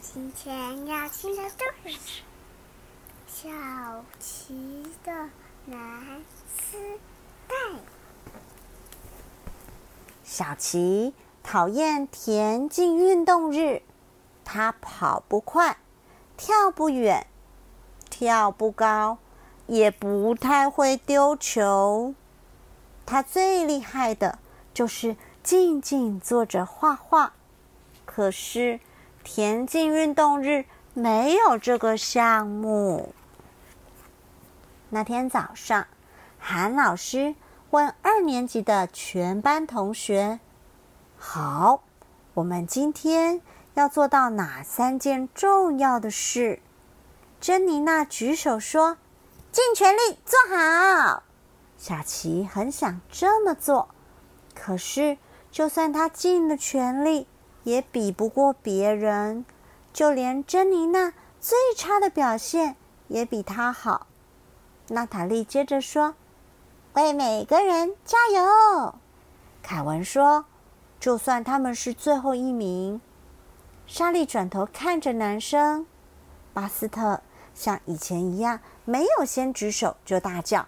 今天要听的故事《小琪的蓝丝带》。小琪讨厌田径运动日，他跑不快，跳不远，跳不高，也不太会丢球。他最厉害的就是静静坐着画画。可是田径运动日没有这个项目。那天早上，韩老师问二年级的全班同学：“好，我们今天要做到哪三件重要的事？”珍妮娜举手说：“尽全力做好。”小琪很想这么做，可是就算他尽了全力，也比不过别人。就连珍妮娜最差的表现也比他好。娜塔莉接着说：“为每个人加油。”凯文说：“就算他们是最后一名。”莎莉转头看着男生，巴斯特像以前一样，没有先举手就大叫。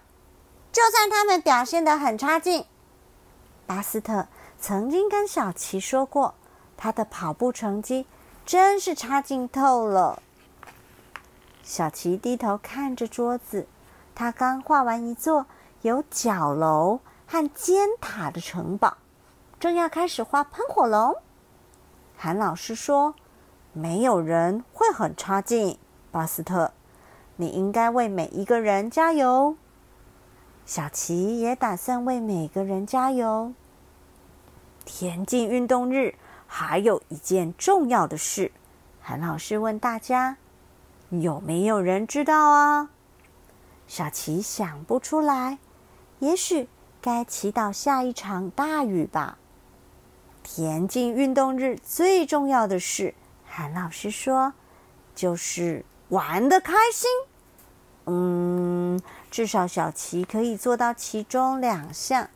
就算他们表现的很差劲，巴斯特曾经跟小琪说过，他的跑步成绩真是差劲透了。小琪低头看着桌子，他刚画完一座有角楼和尖塔的城堡，正要开始画喷火龙。韩老师说：“没有人会很差劲，巴斯特，你应该为每一个人加油。”小琪也打算为每个人加油。田径运动日还有一件重要的事，韩老师问大家：“有没有人知道啊？”小琪想不出来，也许该祈祷下一场大雨吧。田径运动日最重要的事，韩老师说，就是玩的开心。嗯。至少小琪可以做到其中两项。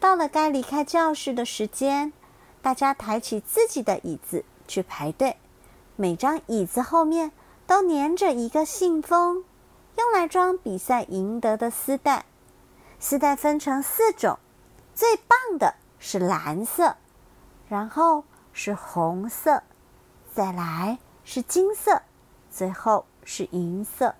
到了该离开教室的时间，大家抬起自己的椅子去排队。每张椅子后面都粘着一个信封，用来装比赛赢得的丝带。丝带分成四种，最棒的是蓝色，然后是红色，再来是金色，最后是银色。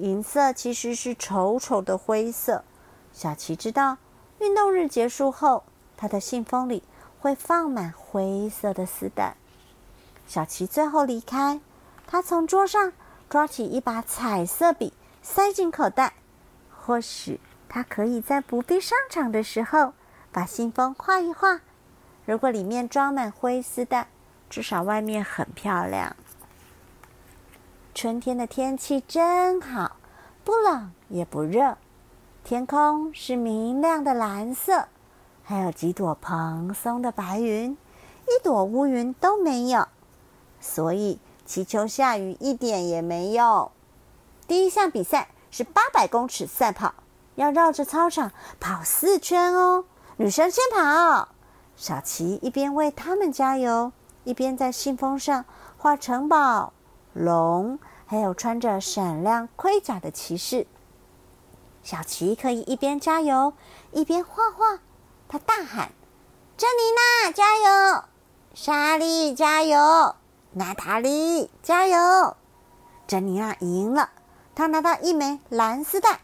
银色其实是丑丑的灰色。小琪知道，运动日结束后，他的信封里会放满灰色的丝带。小琪最后离开，他从桌上抓起一把彩色笔，塞进口袋。或许他可以在不必上场的时候，把信封画一画。如果里面装满灰丝带，至少外面很漂亮。春天的天气真好，不冷也不热，天空是明亮的蓝色，还有几朵蓬松的白云，一朵乌云都没有，所以祈求下雨一点也没用。第一项比赛是八百公尺赛跑，要绕着操场跑四圈哦。女生先跑，小琪一边为他们加油，一边在信封上画城堡。龙，还有穿着闪亮盔甲的骑士。小琪可以一边加油一边画画。他大喊：“珍妮娜加油！莎莉加油！娜塔莉加油！”珍妮娜赢了，她拿到一枚蓝丝带。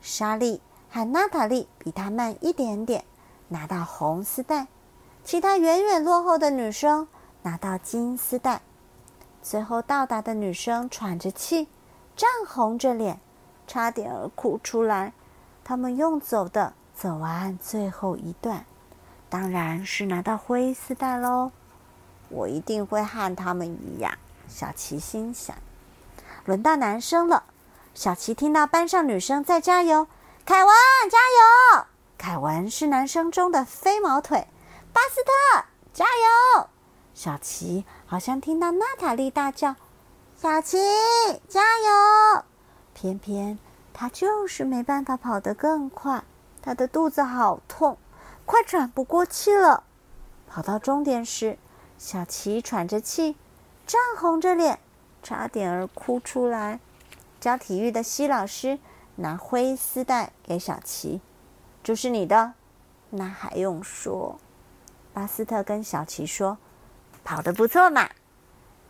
莎莉和娜塔莉比她慢一点点，拿到红丝带。其他远远落后的女生拿到金丝带。最后到达的女生喘着气，涨红着脸，差点儿哭出来。他们用走的走完最后一段，当然是拿到灰丝带喽。我一定会和他们一样，小琪心想。轮到男生了，小琪听到班上女生在加油：“凯文加油！”凯文是男生中的飞毛腿。巴斯特加油！小琪好像听到娜塔莉大叫：“小琪，加油！”偏偏他就是没办法跑得更快，他的肚子好痛，快喘不过气了。跑到终点时，小琪喘着气，涨红着脸，差点儿哭出来。教体育的西老师拿灰丝带给小琪：“这是你的。”那还用说？巴斯特跟小琪说：“跑得不错嘛。”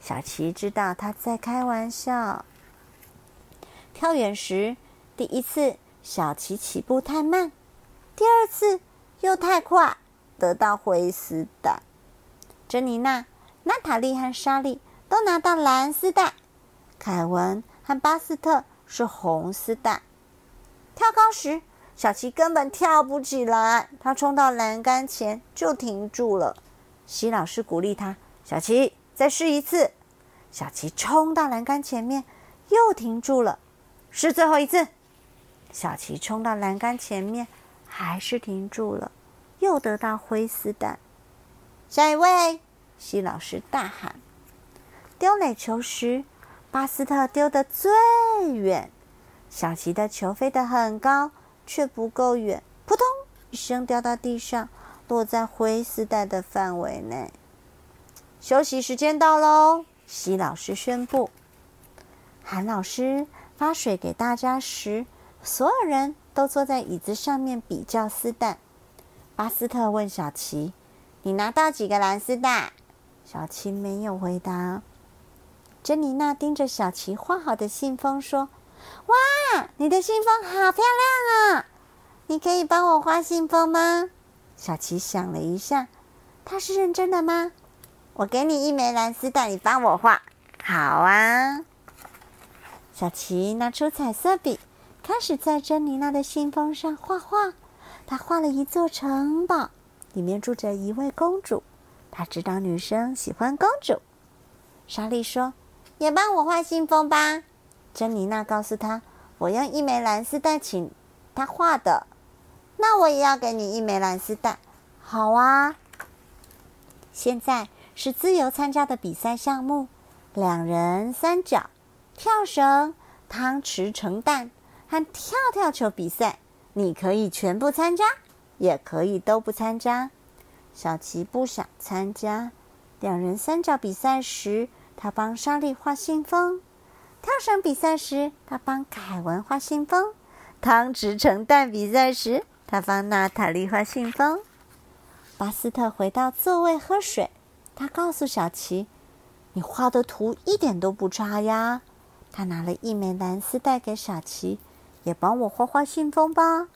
小琪知道他在开玩笑。跳远时，第一次小琪起步太慢，第二次又太快，得到灰丝带。珍妮娜、娜塔莉和莎莉都拿到蓝丝带，凯文和巴斯特是红丝带。跳高时，小琪根本跳不起来，他冲到栏杆前就停住了。西老师鼓励他：“小琪，再试一次。”小琪冲到栏杆前面，又停住了。是最后一次。小琪冲到栏杆前面，还是停住了，又得到灰丝带。下一位，西老师大喊。丢垒球时，巴斯特丢得最远，小琪的球飞得很高，却不够远，扑通一声掉到地上，落在灰丝带的范围内。休息时间到喽，西老师宣布。韩老师。发水给大家时，所有人都坐在椅子上面比较丝带。巴斯特问小琪：“你拿到几个蓝丝带？”小琪没有回答。珍妮娜盯着小琪画好的信封说：“哇，你的信封好漂亮啊！你可以帮我画信封吗？”小琪想了一下，他是认真的吗？我给你一枚蓝丝带，你帮我画。好啊。小琪拿出彩色笔，开始在珍妮娜的信封上画画。他画了一座城堡，里面住着一位公主。他知道女生喜欢公主。莎莉说：“也帮我画信封吧。”珍妮娜告诉他：“我用一枚蓝丝带请他画的。”那我也要给你一枚蓝丝带。好啊。现在是自由参加的比赛项目，两人三角。跳绳、汤匙盛蛋和跳跳球比赛，你可以全部参加，也可以都不参加。小琪不想参加。两人三角比赛时，他帮莎莉画信封；跳绳比赛时，他帮凯文画信封；汤匙盛蛋比赛时，他帮娜塔莉画信封。巴斯特回到座位喝水，他告诉小琪：“你画的图一点都不差呀。”他拿了一枚蓝丝带给小琪，也帮我画画信封吧。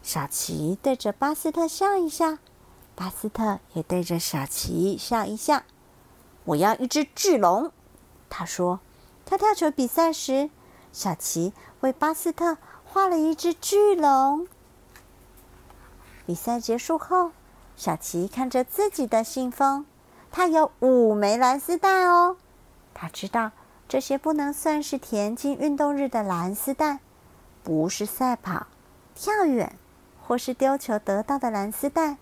小琪对着巴斯特笑一笑，巴斯特也对着小琪笑一笑。我要一只巨龙，他说。跳跳球比赛时，小琪为巴斯特画了一只巨龙。比赛结束后，小琪看着自己的信封，他有五枚蓝丝带哦。他知道。这些不能算是田径运动日的蓝丝带，不是赛跑、跳远或是丢球得到的蓝丝带，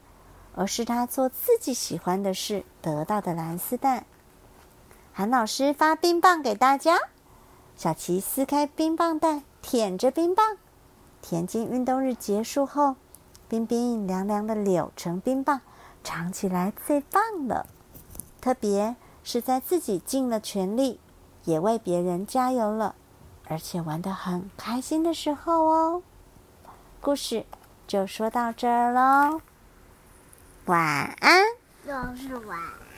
而是他做自己喜欢的事得到的蓝丝带。韩老师发冰棒给大家，小琪撕开冰棒袋，舔着冰棒。田径运动日结束后，冰冰凉凉的柳橙冰棒尝起来最棒了，特别是在自己尽了全力。也为别人加油了，而且玩得很开心的时候哦。故事就说到这儿喽，晚安。又是晚安。